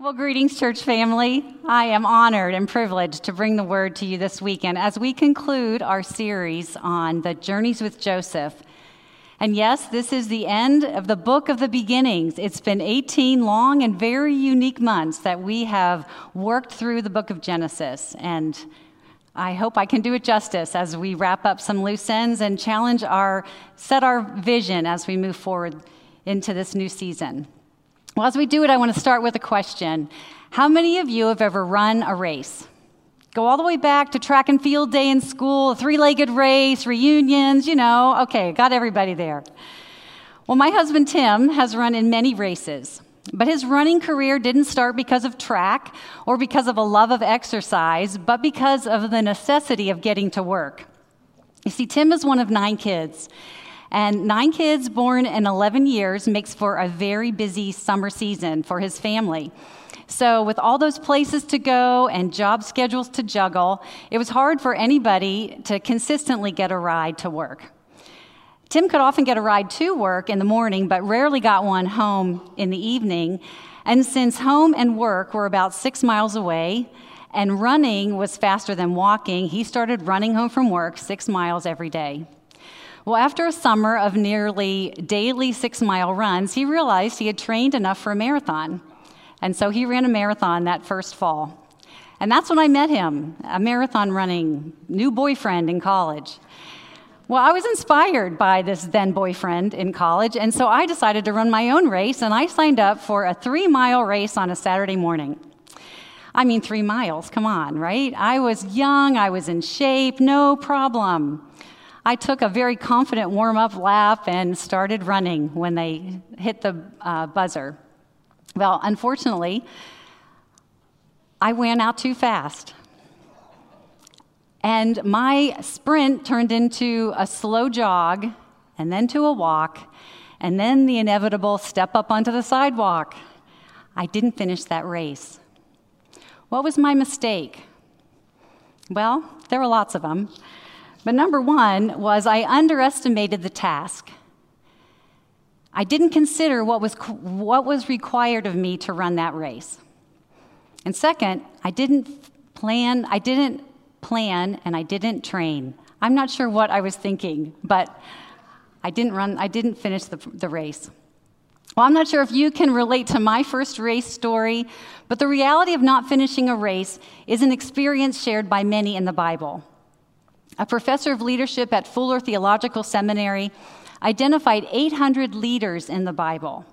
Well, greetings, church family. I am honored and privileged to bring the word to you this weekend as we conclude our series on the journeys with Joseph. And yes, this is the end of the book of the beginnings. It's been 18 long and very unique months that we have worked through the book of Genesis. And I hope I can do it justice as we wrap up some loose ends and challenge our, set our vision as we move forward into this new season. Well, as we do it, I want to start with a question. How many of you have ever run a race? Go all the way back to track and field day in school, three legged race, reunions, you know. Okay, got everybody there. Well, my husband Tim has run in many races, but his running career didn't start because of track or because of a love of exercise, but because of the necessity of getting to work. You see, Tim is one of nine kids, and nine kids born in 11 years makes for a very busy summer season for his family. So, with all those places to go and job schedules to juggle, it was hard for anybody to consistently get a ride to work. Tim could often get a ride to work in the morning, but rarely got one home in the evening. And since home and work were about six miles away, and running was faster than walking, he started running home from work six miles every day. Well, after a summer of nearly daily six mile runs, he realized he had trained enough for a marathon. And so he ran a marathon that first fall. And that's when I met him, a marathon running new boyfriend in college. Well, I was inspired by this then boyfriend in college, and so I decided to run my own race, and I signed up for a three mile race on a Saturday morning. I mean, three miles, come on, right? I was young, I was in shape, no problem. I took a very confident warm up lap and started running when they hit the uh, buzzer. Well, unfortunately, I went out too fast. And my sprint turned into a slow jog, and then to a walk, and then the inevitable step up onto the sidewalk. I didn't finish that race. What was my mistake? Well, there were lots of them. But number one was I underestimated the task. I didn't consider what was, what was required of me to run that race. And second, I didn't plan, I didn't plan and I didn't train. I'm not sure what I was thinking, but I didn't run, I didn't finish the, the race. Well, I'm not sure if you can relate to my first race story, but the reality of not finishing a race is an experience shared by many in the Bible. A professor of leadership at Fuller Theological Seminary identified 800 leaders in the Bible.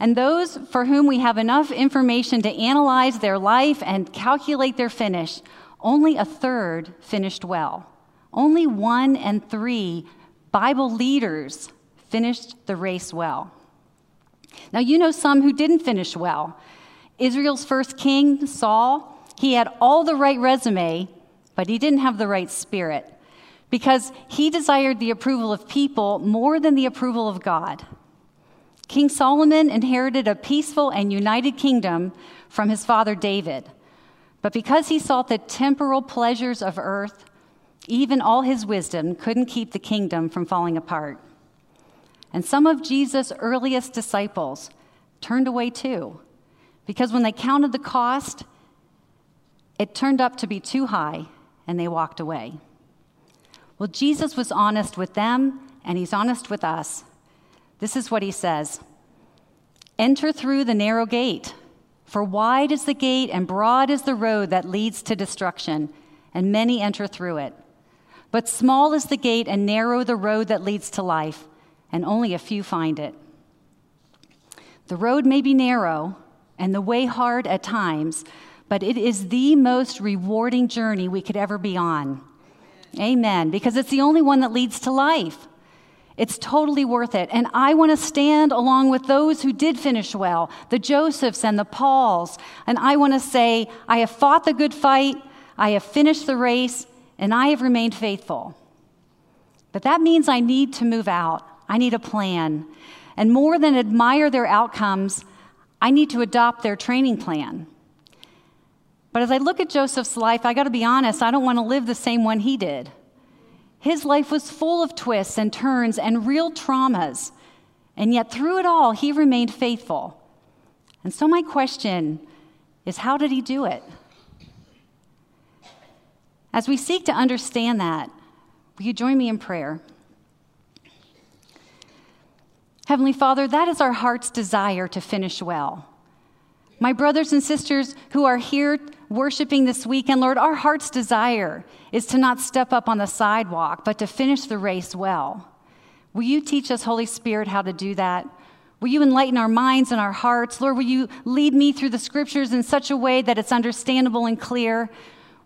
And those for whom we have enough information to analyze their life and calculate their finish, only a third finished well. Only one and three Bible leaders finished the race well. Now, you know some who didn't finish well. Israel's first king, Saul, he had all the right resume, but he didn't have the right spirit because he desired the approval of people more than the approval of God. King Solomon inherited a peaceful and united kingdom from his father David. But because he sought the temporal pleasures of earth, even all his wisdom couldn't keep the kingdom from falling apart. And some of Jesus' earliest disciples turned away too, because when they counted the cost, it turned up to be too high and they walked away. Well, Jesus was honest with them, and he's honest with us. This is what he says Enter through the narrow gate, for wide is the gate and broad is the road that leads to destruction, and many enter through it. But small is the gate and narrow the road that leads to life, and only a few find it. The road may be narrow and the way hard at times, but it is the most rewarding journey we could ever be on. Amen. Because it's the only one that leads to life. It's totally worth it. And I want to stand along with those who did finish well, the Josephs and the Pauls. And I want to say, I have fought the good fight, I have finished the race, and I have remained faithful. But that means I need to move out. I need a plan. And more than admire their outcomes, I need to adopt their training plan. But as I look at Joseph's life, I got to be honest, I don't want to live the same one he did. His life was full of twists and turns and real traumas. And yet, through it all, he remained faithful. And so, my question is how did he do it? As we seek to understand that, will you join me in prayer? Heavenly Father, that is our heart's desire to finish well. My brothers and sisters who are here worshiping this weekend, Lord, our heart's desire is to not step up on the sidewalk, but to finish the race well. Will you teach us, Holy Spirit, how to do that? Will you enlighten our minds and our hearts? Lord, will you lead me through the scriptures in such a way that it's understandable and clear?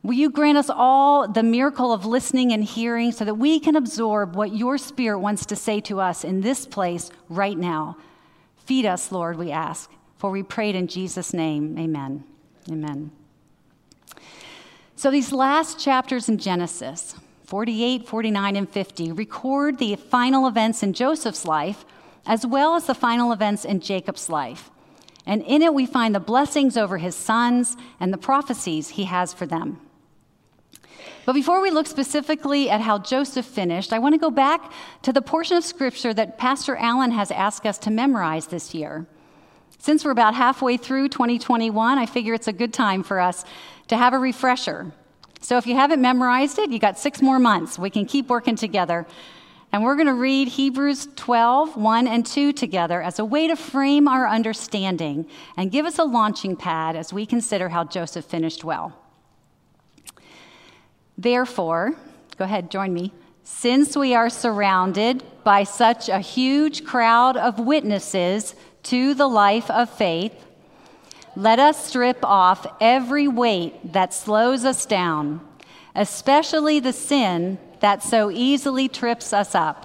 Will you grant us all the miracle of listening and hearing so that we can absorb what your Spirit wants to say to us in this place right now? Feed us, Lord, we ask, for we prayed in Jesus' name. Amen. Amen. So, these last chapters in Genesis, 48, 49, and 50, record the final events in Joseph's life as well as the final events in Jacob's life. And in it, we find the blessings over his sons and the prophecies he has for them. But before we look specifically at how Joseph finished, I want to go back to the portion of scripture that Pastor Allen has asked us to memorize this year. Since we're about halfway through 2021, I figure it's a good time for us to have a refresher. So if you haven't memorized it, you got six more months. We can keep working together and we're going to read Hebrews 12, 1 and 2 together as a way to frame our understanding and give us a launching pad as we consider how Joseph finished well. Therefore, go ahead, join me. Since we are surrounded by such a huge crowd of witnesses to the life of faith, let us strip off every weight that slows us down, especially the sin that so easily trips us up.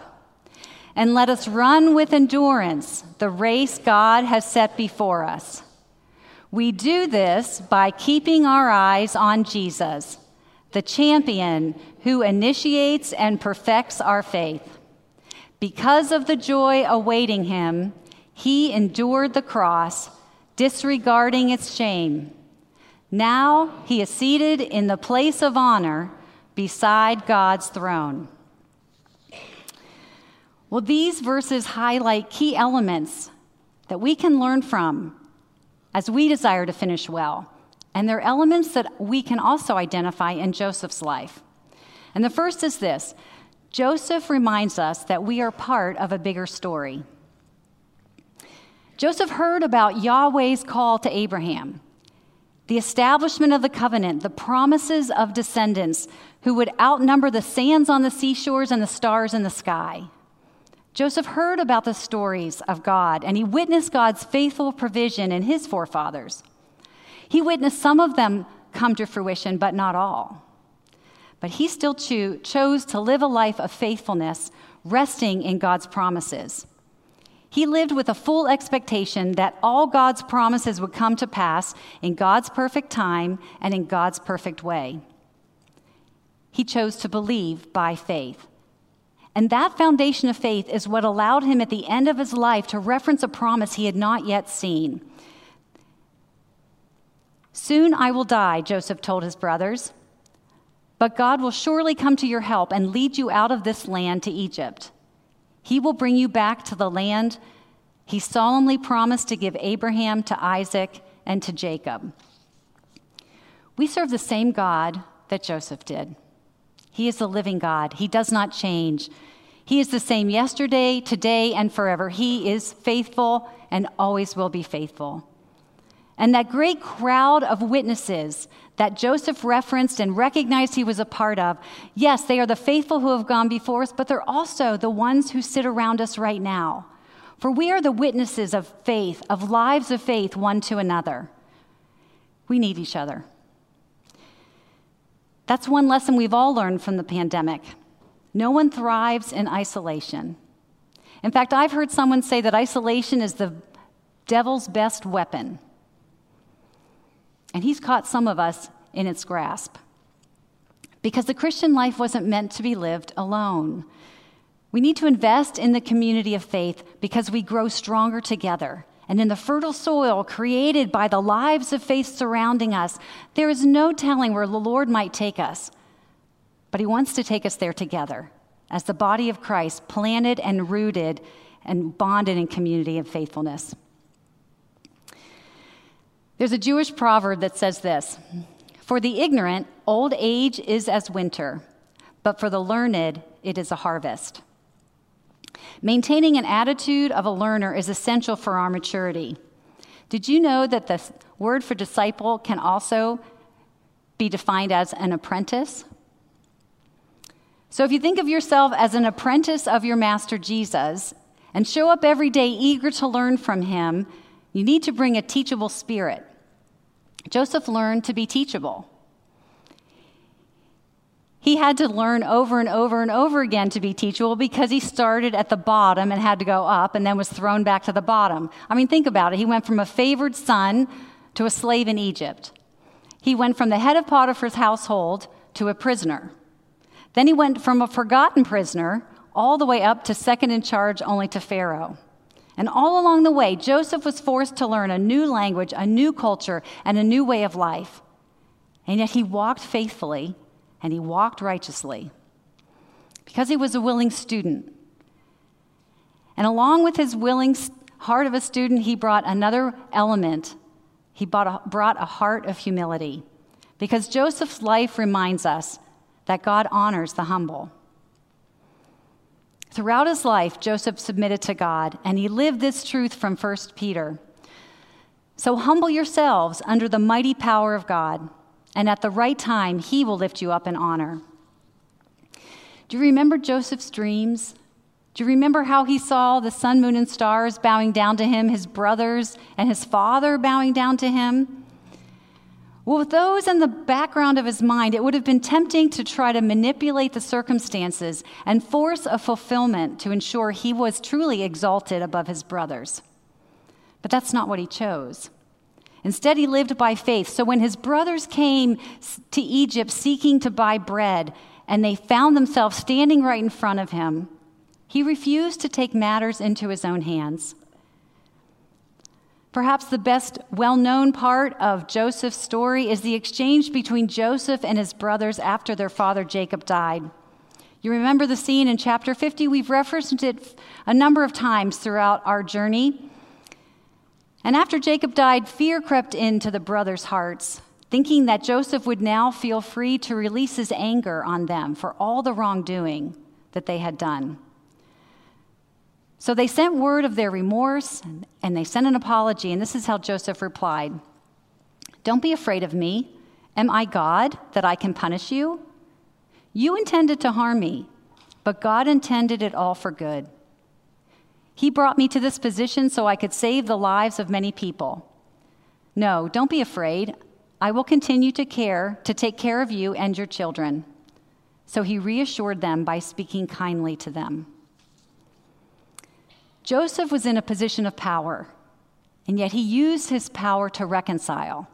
And let us run with endurance the race God has set before us. We do this by keeping our eyes on Jesus, the champion who initiates and perfects our faith. Because of the joy awaiting him, he endured the cross, disregarding its shame. Now he is seated in the place of honor beside God's throne. Well, these verses highlight key elements that we can learn from as we desire to finish well. And they're elements that we can also identify in Joseph's life. And the first is this Joseph reminds us that we are part of a bigger story. Joseph heard about Yahweh's call to Abraham, the establishment of the covenant, the promises of descendants who would outnumber the sands on the seashores and the stars in the sky. Joseph heard about the stories of God and he witnessed God's faithful provision in his forefathers. He witnessed some of them come to fruition, but not all. But he still cho- chose to live a life of faithfulness, resting in God's promises. He lived with a full expectation that all God's promises would come to pass in God's perfect time and in God's perfect way. He chose to believe by faith. And that foundation of faith is what allowed him at the end of his life to reference a promise he had not yet seen. Soon I will die, Joseph told his brothers, but God will surely come to your help and lead you out of this land to Egypt. He will bring you back to the land he solemnly promised to give Abraham, to Isaac, and to Jacob. We serve the same God that Joseph did. He is the living God, He does not change. He is the same yesterday, today, and forever. He is faithful and always will be faithful. And that great crowd of witnesses that Joseph referenced and recognized he was a part of, yes, they are the faithful who have gone before us, but they're also the ones who sit around us right now. For we are the witnesses of faith, of lives of faith one to another. We need each other. That's one lesson we've all learned from the pandemic. No one thrives in isolation. In fact, I've heard someone say that isolation is the devil's best weapon. And he's caught some of us in its grasp. Because the Christian life wasn't meant to be lived alone. We need to invest in the community of faith because we grow stronger together. And in the fertile soil created by the lives of faith surrounding us, there is no telling where the Lord might take us. But He wants to take us there together as the body of Christ, planted and rooted and bonded in community of faithfulness. There's a Jewish proverb that says this For the ignorant, old age is as winter, but for the learned, it is a harvest. Maintaining an attitude of a learner is essential for our maturity. Did you know that the word for disciple can also be defined as an apprentice? So if you think of yourself as an apprentice of your master Jesus and show up every day eager to learn from him, you need to bring a teachable spirit. Joseph learned to be teachable. He had to learn over and over and over again to be teachable because he started at the bottom and had to go up and then was thrown back to the bottom. I mean, think about it. He went from a favored son to a slave in Egypt. He went from the head of Potiphar's household to a prisoner. Then he went from a forgotten prisoner all the way up to second in charge only to Pharaoh. And all along the way, Joseph was forced to learn a new language, a new culture, and a new way of life. And yet he walked faithfully and he walked righteously because he was a willing student. And along with his willing heart of a student, he brought another element. He brought a, heart of humility because Joseph's life reminds us that God honors the humble. Throughout his life, Joseph submitted to God, and he lived this truth from 1 Peter. So humble yourselves under the mighty power of God and at the right time, he will lift you up in honor. Do you remember Joseph's dreams? Do you remember how he saw the sun, moon, and stars bowing down to him, his brothers and his father bowing down to him? Well, with those in the background of his mind, it would have been tempting to try to manipulate the circumstances and force a fulfillment to ensure he was truly exalted above his brothers. But that's not what he chose. Instead, he lived by faith. So when his brothers came to Egypt seeking to buy bread, and they found themselves standing right in front of him, he refused to take matters into his own hands. Perhaps the best well known part of Joseph's story is the exchange between Joseph and his brothers after their father Jacob died. You remember the scene in chapter 50? We've referenced it a number of times throughout our journey. And after Jacob died, fear crept into the brothers' hearts, thinking that Joseph would now feel free to release his anger on them for all the wrongdoing that they had done. So they sent word of their remorse and they sent an apology, and this is how Joseph replied Don't be afraid of me. Am I God that I can punish you? You intended to harm me, but God intended it all for good he brought me to this position so I could save the lives of many people. No, don't be afraid. I will continue to care, to take care of you and your children. So he reassured them by speaking kindly to them. Joseph was in a position of power, and yet he used his power to reconcile.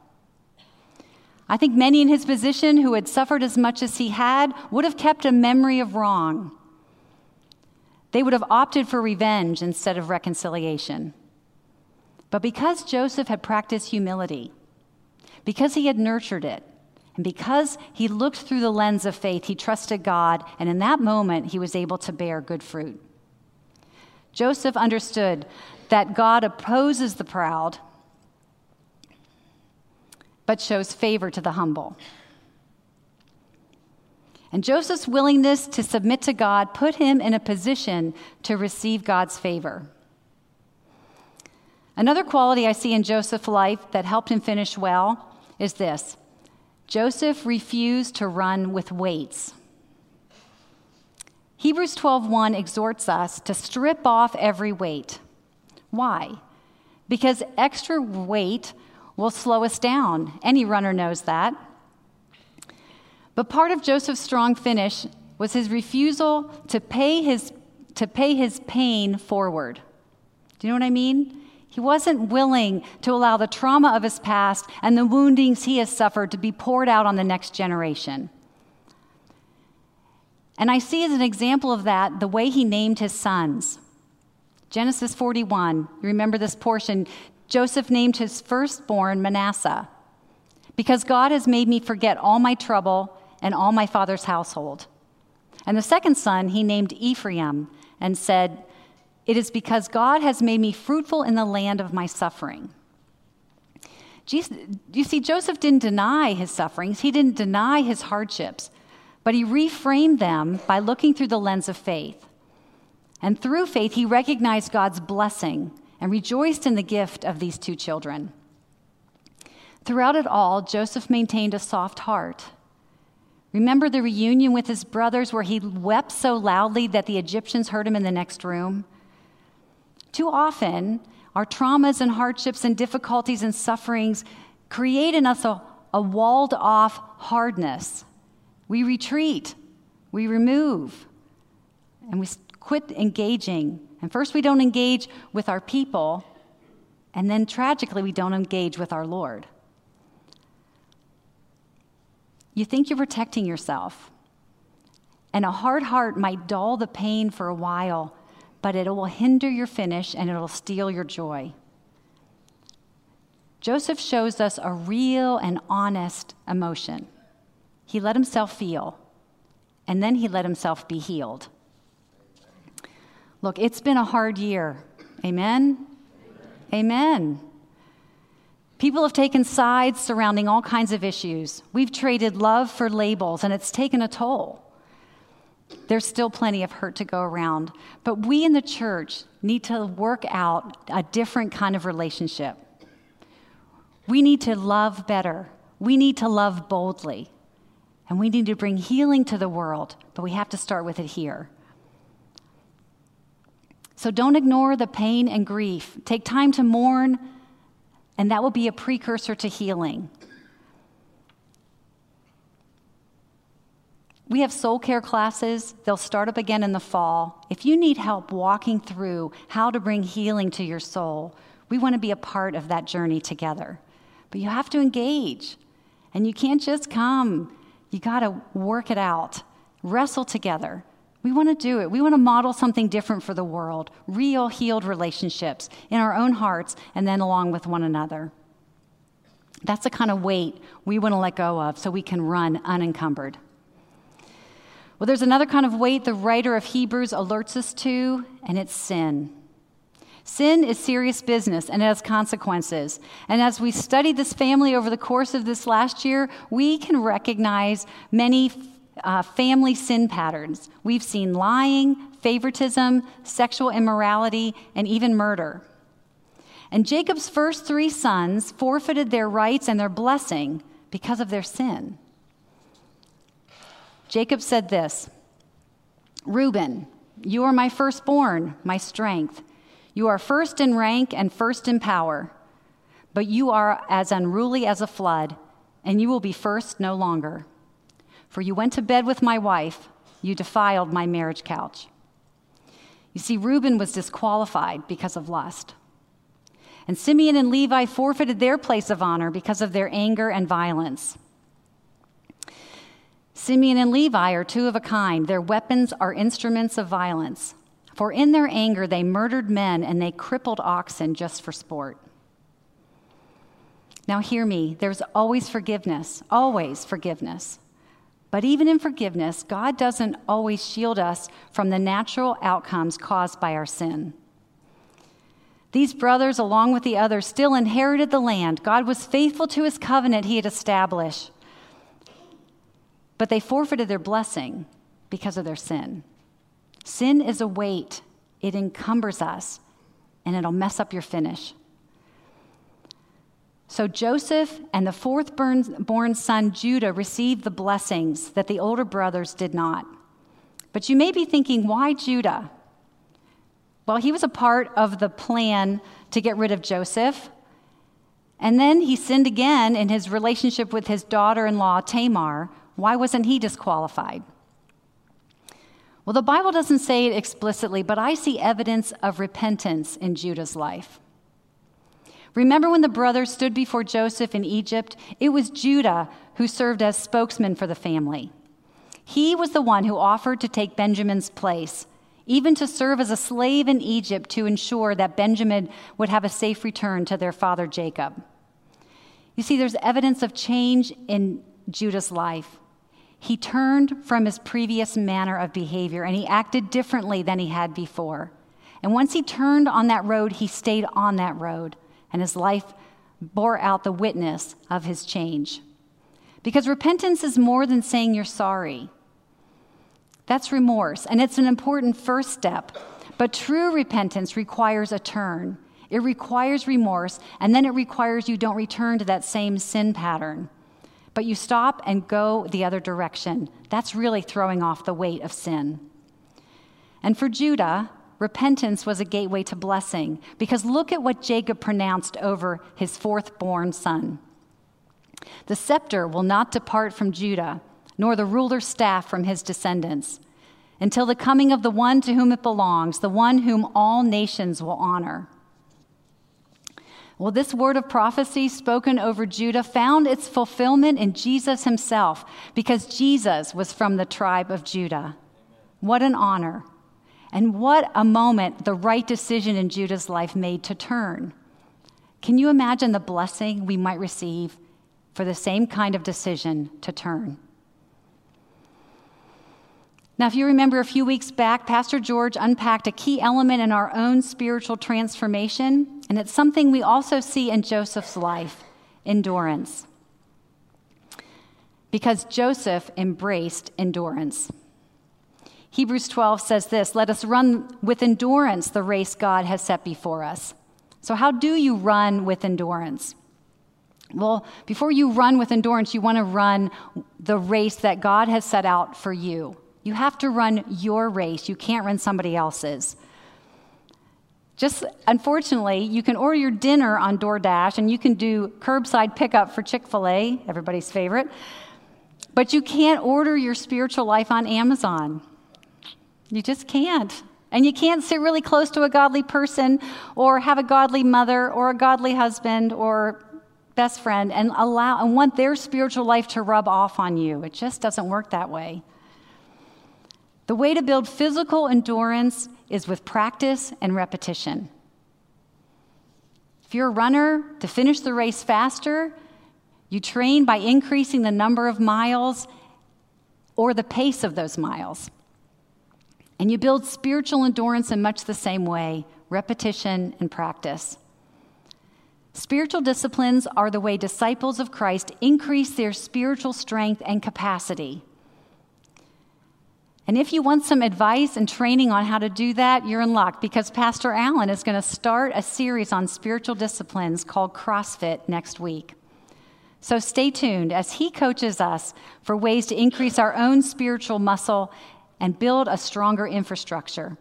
I think many in his position who had suffered as much as he had would have kept a memory of wrong they would have opted for revenge instead of reconciliation. But because Joseph had practiced humility, because he had nurtured it, and because he looked through the lens of faith, he trusted God, and in that moment, he was able to bear good fruit. Joseph understood that God opposes the proud, but shows favor to the humble. And Joseph's willingness to submit to God put him in a position to receive God's favor. Another quality I see in Joseph's life that helped him finish well is this Joseph refused to run with weights. Hebrews 12:1 exhorts us to strip off every weight. Why? Because extra weight will slow us down. Any runner knows that. But part of Joseph's strong finish was his refusal to pay his, to pay his pain forward. Do you know what I mean? He wasn't willing to allow the trauma of his past and the woundings he has suffered to be poured out on the next generation. And I see as an example of that the way he named his sons. Genesis 41, you remember this portion? Joseph named his firstborn Manasseh because God has made me forget all my trouble and all my father's household. And the second son he named Ephraim and said, It is because God has made me fruitful in the land of my suffering. you see, Joseph didn't deny his sufferings, he didn't deny his hardships, but he reframed them by looking through the lens of faith. And through faith, he recognized God's blessing and rejoiced in the gift of these two children. Throughout it all, Joseph maintained a soft heart. Remember the reunion with his brothers where he wept so loudly that the Egyptians heard him in the next room? Too often, our traumas and hardships and difficulties and sufferings create in us a, a walled off hardness. We retreat, we remove, and we quit engaging. And first, we don't engage with our people, and then tragically, we don't engage with our Lord. You think you're protecting yourself, and a hard heart might dull the pain for a while but it will hinder your finish and it'll steal your joy. Joseph shows us a real and honest emotion. He let himself feel, and then he let himself be healed. Look, it's been a hard year. Amen? Amen. People have taken sides surrounding all kinds of issues. We've traded love for labels, and it's taken a toll. There's still plenty of hurt to go around. But we in the church need to work out a different kind of relationship. We need to love better. We need to love boldly. And we need to bring healing to the world, but we have to start with it here. So don't ignore the pain and grief. Take time to mourn, and that will be a precursor to healing. We have soul care classes. They'll start up again in the fall. If you need help walking through how to bring healing to your soul, we want to be a part of that journey together. But you have to engage, and you can't just come. You got to work it out, wrestle together. We want to do it. We want to model something different for the world real healed relationships in our own hearts and then along with one another. That's the kind of weight we want to let go of so we can run unencumbered. Well, there's another kind of weight the writer of Hebrews alerts us to, and it's sin. Sin is serious business and it has consequences. And as we studied this family over the course of this last year, we can recognize many uh, family sin patterns. We've seen lying, favoritism, sexual immorality, and even murder. And Jacob's first three sons forfeited their rights and their blessing because of their sin. Jacob said this Reuben, you are my firstborn, my strength. You are first in rank and first in power, but you are as unruly as a flood, and you will be first no longer. For you went to bed with my wife, you defiled my marriage couch. You see, Reuben was disqualified because of lust. And Simeon and Levi forfeited their place of honor because of their anger and violence. Simeon and Levi are two of a kind. Their weapons are instruments of violence. For in their anger, they murdered men and they crippled oxen just for sport. Now, hear me. There's always forgiveness, always forgiveness. But even in forgiveness, God doesn't always shield us from the natural outcomes caused by our sin. These brothers, along with the others, still inherited the land. God was faithful to his covenant he had established but they forfeited their blessing because of their sin. Sin is a weight, it encumbers us, and it'll mess up your finish. So Joseph and the fourth born son Judah received the blessings that the older brothers did not. But you may be thinking, why Judah? Well, he was a part of the plan to get rid of Joseph. And then he sinned again in his relationship with his daughter in law, Tamar, why wasn't he disqualified? Well, the Bible doesn't say it explicitly, but I see evidence of repentance in Judah's life. Remember when the brothers stood before Joseph in Egypt? It was Judah who served as spokesman for the family. He was the one who offered to take Benjamin's place, even to serve as a slave in Egypt to ensure that Benjamin would have a safe return to their father Jacob. You see, there's evidence of change in Judah's life. He turned from his previous manner of behavior and he acted differently than he had before. And once he turned on that road, he stayed on that road, and his life bore out the witness of his change. Because repentance is more than saying you're sorry. That's remorse, and it's an important first step. But true repentance requires a turn. It requires remorse, and then it requires you don't return to that same sin pattern. But you stop and go the other direction. That's really throwing off the weight of sin. And for Judah, repentance was a gateway to blessing, because look at what Jacob pronounced over his fourth born son The scepter will not depart from Judah, nor the ruler's staff from his descendants, until the coming of the one to whom it belongs, the one whom all nations will honor. Well, this word of prophecy spoken over Judah found its fulfillment in Jesus himself because Jesus was from the tribe of Judah. What an honor. And what a moment the right decision in Judah's life made to turn. Can you imagine the blessing we might receive for the same kind of decision to turn? Now, if you remember a few weeks back, Pastor George unpacked a key element in our own spiritual transformation, and it's something we also see in Joseph's life endurance. Because Joseph embraced endurance. Hebrews 12 says this Let us run with endurance the race God has set before us. So, how do you run with endurance? Well, before you run with endurance, you want to run the race that God has set out for you. You have to run your race. You can't run somebody else's. Just unfortunately, you can order your dinner on DoorDash and you can do curbside pickup for Chick fil A, everybody's favorite, but you can't order your spiritual life on Amazon. You just can't. And you can't sit really close to a godly person or have a godly mother or a godly husband or best friend and allow and want their spiritual life to rub off on you. It just doesn't work that way. The way to build physical endurance is with practice and repetition. If you're a runner, to finish the race faster, you train by increasing the number of miles or the pace of those miles. And you build spiritual endurance in much the same way repetition and practice. Spiritual disciplines are the way disciples of Christ increase their spiritual strength and capacity. And if you want some advice and training on how to do that, you're in luck because Pastor Allen is going to start a series on spiritual disciplines called CrossFit next week. So stay tuned as he coaches us for ways to increase our own spiritual muscle and build a stronger infrastructure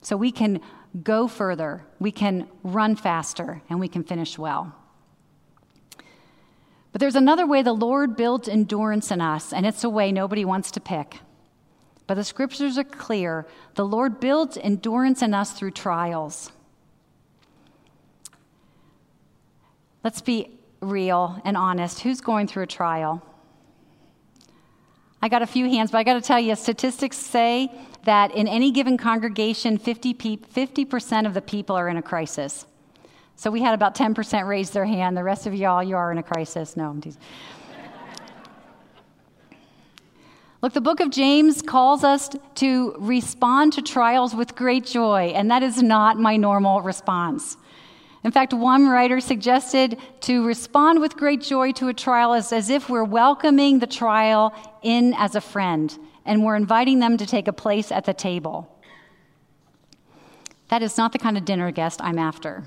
so we can go further, we can run faster, and we can finish well. But there's another way the Lord builds endurance in us, and it's a way nobody wants to pick. But the scriptures are clear. The Lord builds endurance in us through trials. Let's be real and honest. Who's going through a trial? I got a few hands, but I got to tell you, statistics say that in any given congregation, 50 percent of the people are in a crisis. So we had about 10% raise their hand. The rest of y'all, you are in a crisis. No, I'm teasing. Look, the book of James calls us to respond to trials with great joy, and that is not my normal response. In fact, one writer suggested to respond with great joy to a trial as, as if we're welcoming the trial in as a friend and we're inviting them to take a place at the table. That is not the kind of dinner guest I'm after.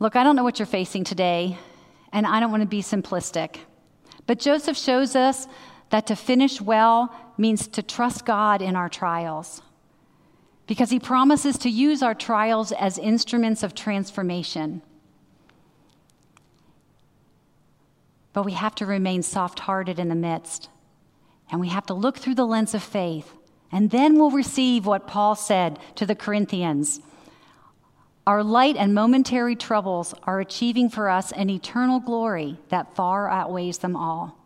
Look, I don't know what you're facing today, and I don't want to be simplistic. But Joseph shows us that to finish well means to trust God in our trials. Because he promises to use our trials as instruments of transformation. But we have to remain soft hearted in the midst, and we have to look through the lens of faith, and then we'll receive what Paul said to the Corinthians our light and momentary troubles are achieving for us an eternal glory that far outweighs them all.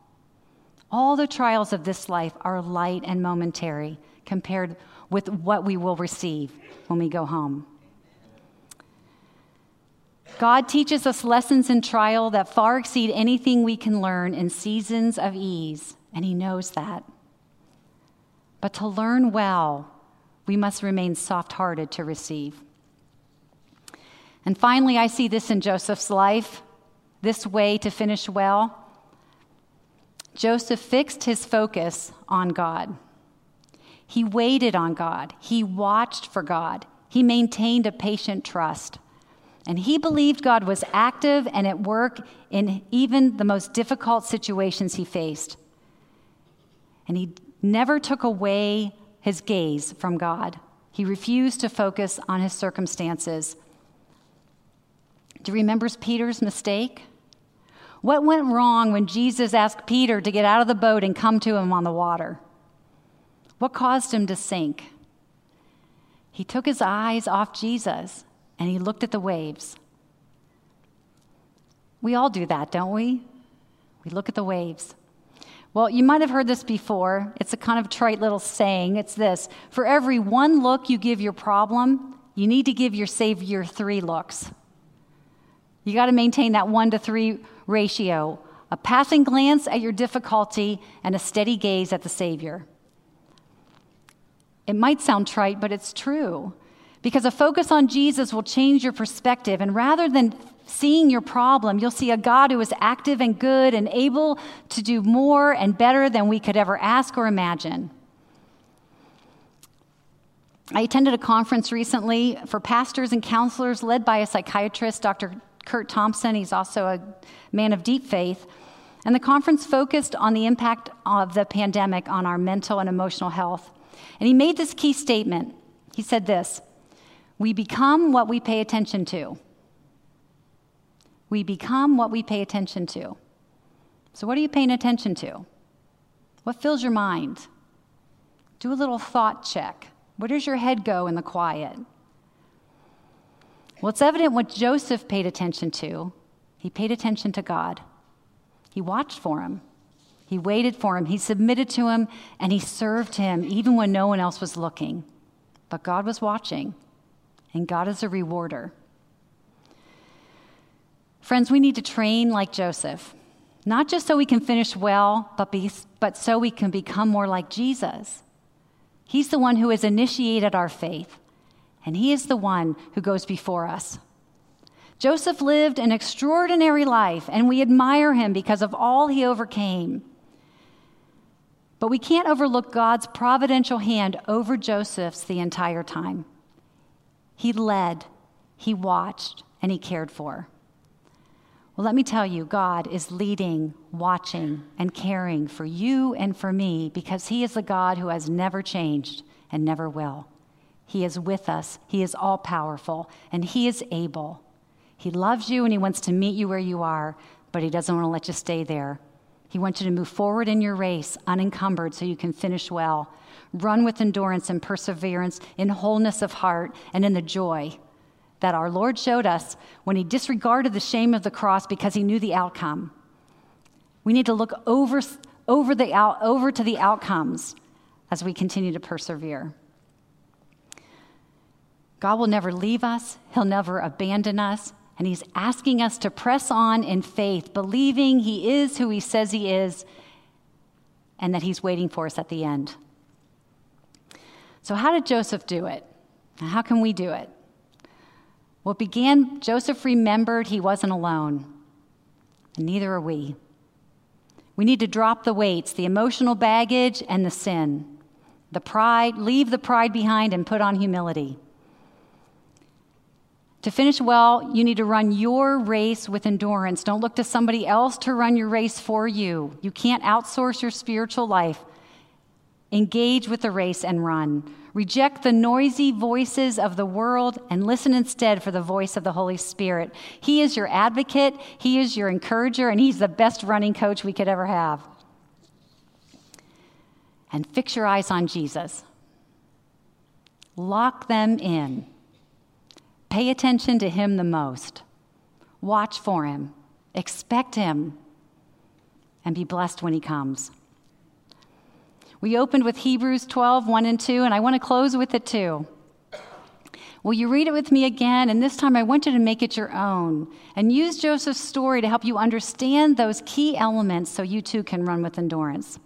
All the trials of this life are light and momentary compared with what we will receive when we go home. God teaches us lessons in trial that far exceed anything we can learn in seasons of ease, and He knows that. But to learn well, we must remain soft hearted to receive. And finally, I see this in Joseph's life this way to finish well. Joseph fixed his focus on God. He waited on God. He watched for God. He maintained a patient trust. And he believed God was active and at work in even the most difficult situations he faced. And he never took away his gaze from God. He refused to focus on his circumstances. Do you remember Peter's mistake? What went wrong when Jesus asked Peter to get out of the boat and come to him on the water? What caused him to sink? He took his eyes off Jesus and he looked at the waves. We all do that, don't we? We look at the waves. Well, you might have heard this before. It's a kind of trite little saying. It's this For every one look you give your problem, you need to give your Savior three looks. You got to maintain that one to three ratio a passing glance at your difficulty and a steady gaze at the Savior. It might sound trite, but it's true. Because a focus on Jesus will change your perspective. And rather than seeing your problem, you'll see a God who is active and good and able to do more and better than we could ever ask or imagine. I attended a conference recently for pastors and counselors led by a psychiatrist, Dr. Curt Thompson. He's also a man of deep faith. And the conference focused on the impact of the pandemic on our mental and emotional health. And he made this key statement. He said this We become what we pay attention to. We become what we pay attention to. So, what are you paying attention to? What fills your mind? Do a little thought check. Where does your head go in the quiet? Well, it's evident what Joseph paid attention to. He paid attention to God. He watched for him. He waited for him. He submitted to him and he served him even when no one else was looking. But God was watching, and God is a rewarder. Friends, we need to train like Joseph, not just so we can finish well, but, be, but so we can become more like Jesus. He's the one who has initiated our faith and he is the one who goes before us. Joseph lived an extraordinary life, and we admire him because of all he overcame. But we can't overlook God's providential hand over Joseph's the entire time. He led, he watched, and he cared for. Well, let me tell you, God is leading, watching, and caring for you and for me because He is the God who has never changed and never will. He is with us, He is all powerful, and He is able. He loves you and He wants to meet you where you are, but He doesn't want to let you stay there. He wants you to move forward in your race unencumbered so you can finish well. Run with endurance and perseverance in wholeness of heart and in the joy that our Lord showed us when He disregarded the shame of the cross because He knew the outcome. We need to look over, over, the over to the outcomes as we continue to persevere. God will never leave us, He'll never abandon us. And He's asking us to press on in faith, believing He is who He says He is and that He's waiting for us at the end. So, how did Joseph do it? How can we do it? It began, Joseph remembered he wasn't alone, and neither are we. We need to drop the weights, the emotional baggage, and the sin. The pride, leave the pride behind and put on humility. To finish well, you need to run your race with endurance. Don't look to somebody else to run your race for you. You can't outsource your spiritual life. Engage with the race and run. Reject the noisy voices of the world and listen instead for the voice of the Holy Spirit. He is your advocate, He is your encourager, and He's the best running coach we could ever have. And fix your eyes on Jesus. Lock them in. Pay attention to him the most. Watch for him. Expect him. And be blessed when he comes. We opened with Hebrews 12, 1 and 2, and I want to close with it too. Will you read it with me again? And this time I want you to make it your own and use Joseph's story to help you understand those key elements so you too can run with endurance.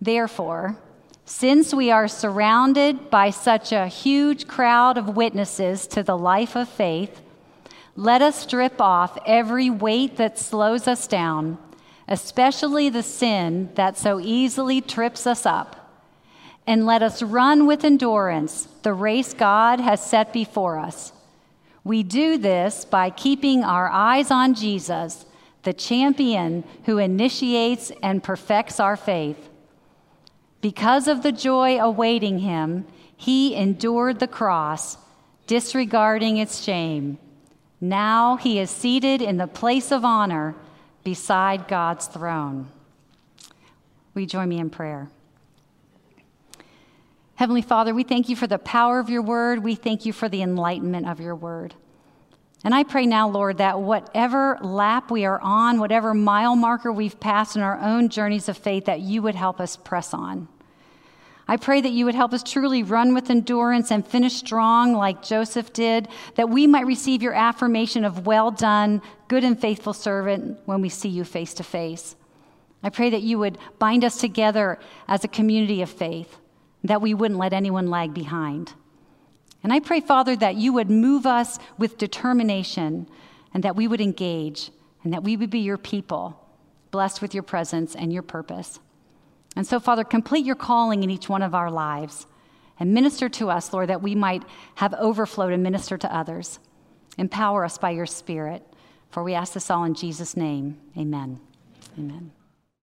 Therefore, since we are surrounded by such a huge crowd of witnesses to the life of faith, let us strip off every weight that slows us down, especially the sin that so easily trips us up. And let us run with endurance the race God has set before us. We do this by keeping our eyes on Jesus, the champion who initiates and perfects our faith. Because of the joy awaiting him, he endured the cross, disregarding its shame. Now he is seated in the place of honor beside God's throne. Will you join me in prayer? Heavenly Father, we thank you for the power of your word. We thank you for the enlightenment of your word. And I pray now, Lord, that whatever lap we are on, whatever mile marker we've passed in our own journeys of faith, that you would help us press on. I pray that you would help us truly run with endurance and finish strong like Joseph did, that we might receive your affirmation of well done, good and faithful servant when we see you face to face. I pray that you would bind us together as a community of faith, that we wouldn't let anyone lag behind. And I pray, Father, that you would move us with determination and that we would engage and that we would be your people, blessed with your presence and your purpose. And so, Father, complete your calling in each one of our lives and minister to us, Lord, that we might have overflow to minister to others. Empower us by your Spirit. For we ask this all in Jesus' name. Amen. Amen.